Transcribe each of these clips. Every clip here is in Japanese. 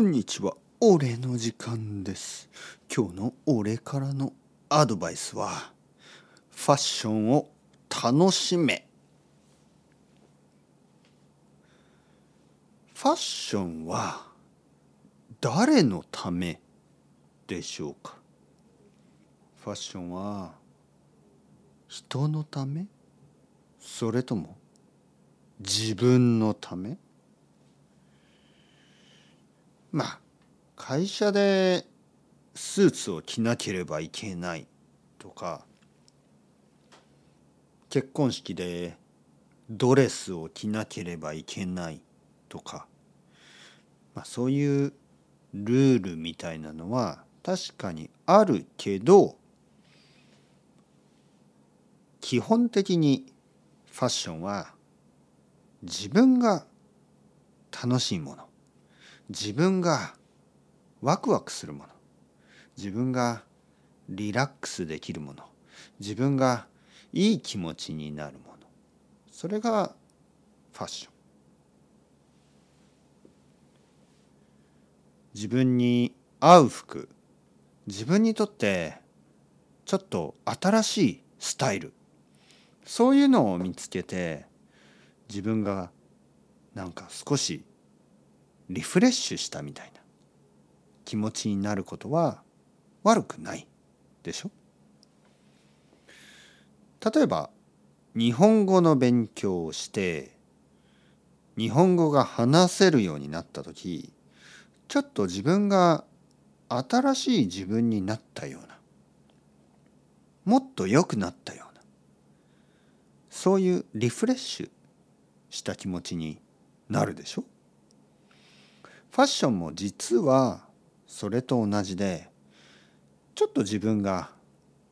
こんにちは。俺の時間です。今日の俺からのアドバイスはファッションを楽しめ。ファッションは誰のためでしょうか？ファッションは人のため？それとも自分のため？まあ会社でスーツを着なければいけないとか結婚式でドレスを着なければいけないとか、まあ、そういうルールみたいなのは確かにあるけど基本的にファッションは自分が楽しいもの。自分がワクワクするもの。自分がリラックスできるもの。自分がいい気持ちになるもの。それがファッション。自分に合う服。自分にとってちょっと新しいスタイル。そういうのを見つけて自分がなんか少しリフレッシュしたみたいな気持ちになることは悪くないでしょ？例えば日本語の勉強をして日本語が話せるようになった時ちょっと自分が新しい自分になったようなもっと良くなったようなそういうリフレッシュした気持ちになるでしょ？ファッションも実はそれと同じでちょっと自分が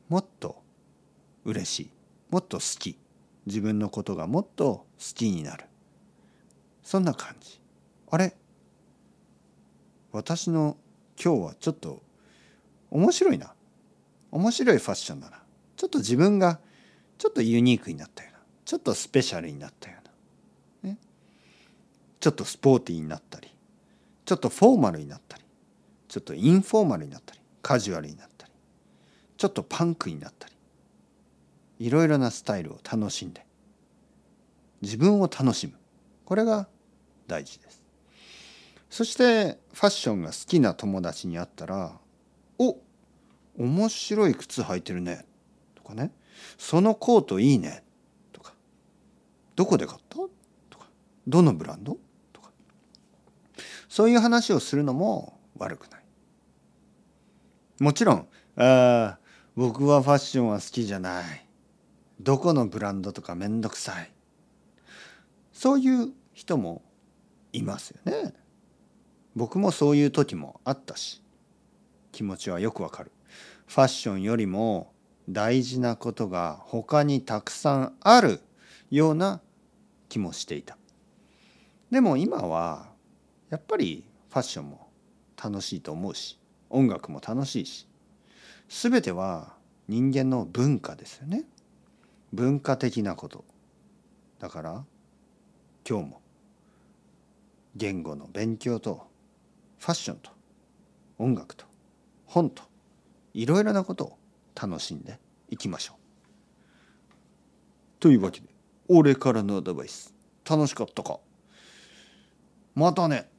もっと嬉しいもっと好き自分のことがもっと好きになる。そんな感じ。あれ？私の今日はちょっと面白いな。面白いファッションだな。ちょっと自分がちょっとユニークになったような。ちょっとスペシャルになったような、ね、ちょっとスポーティーになったり。ちょっとフォーマルになったりちょっとインフォーマルになったりカジュアルになったりちょっとパンクになったりいろいろなスタイルを楽しんで自分を楽しむ。これが大事です。そしてファッションが好きな友達に会ったら「お面白い靴履いてるね」とかね「そのコートいいね」とか「どこで買った?」とか「どのブランド?」そういう話をするのも悪くない。もちろんあ僕はファッションは好きじゃないどこのブランドとかめんどくさいそういう人もいますよね。僕もそういう時もあったし気持ちはよくわかる。ファッションよりも大事なことが他にたくさんあるような気もしていた。でも今はやっぱりファッションも楽しいと思うし音楽も楽しいし全ては人間の文化ですよね。文化的なこと。だから今日も言語の勉強とファッションと音楽と本といろいろなことを楽しんでいきましょう。というわけで俺からのアドバイス楽しかったか？またね。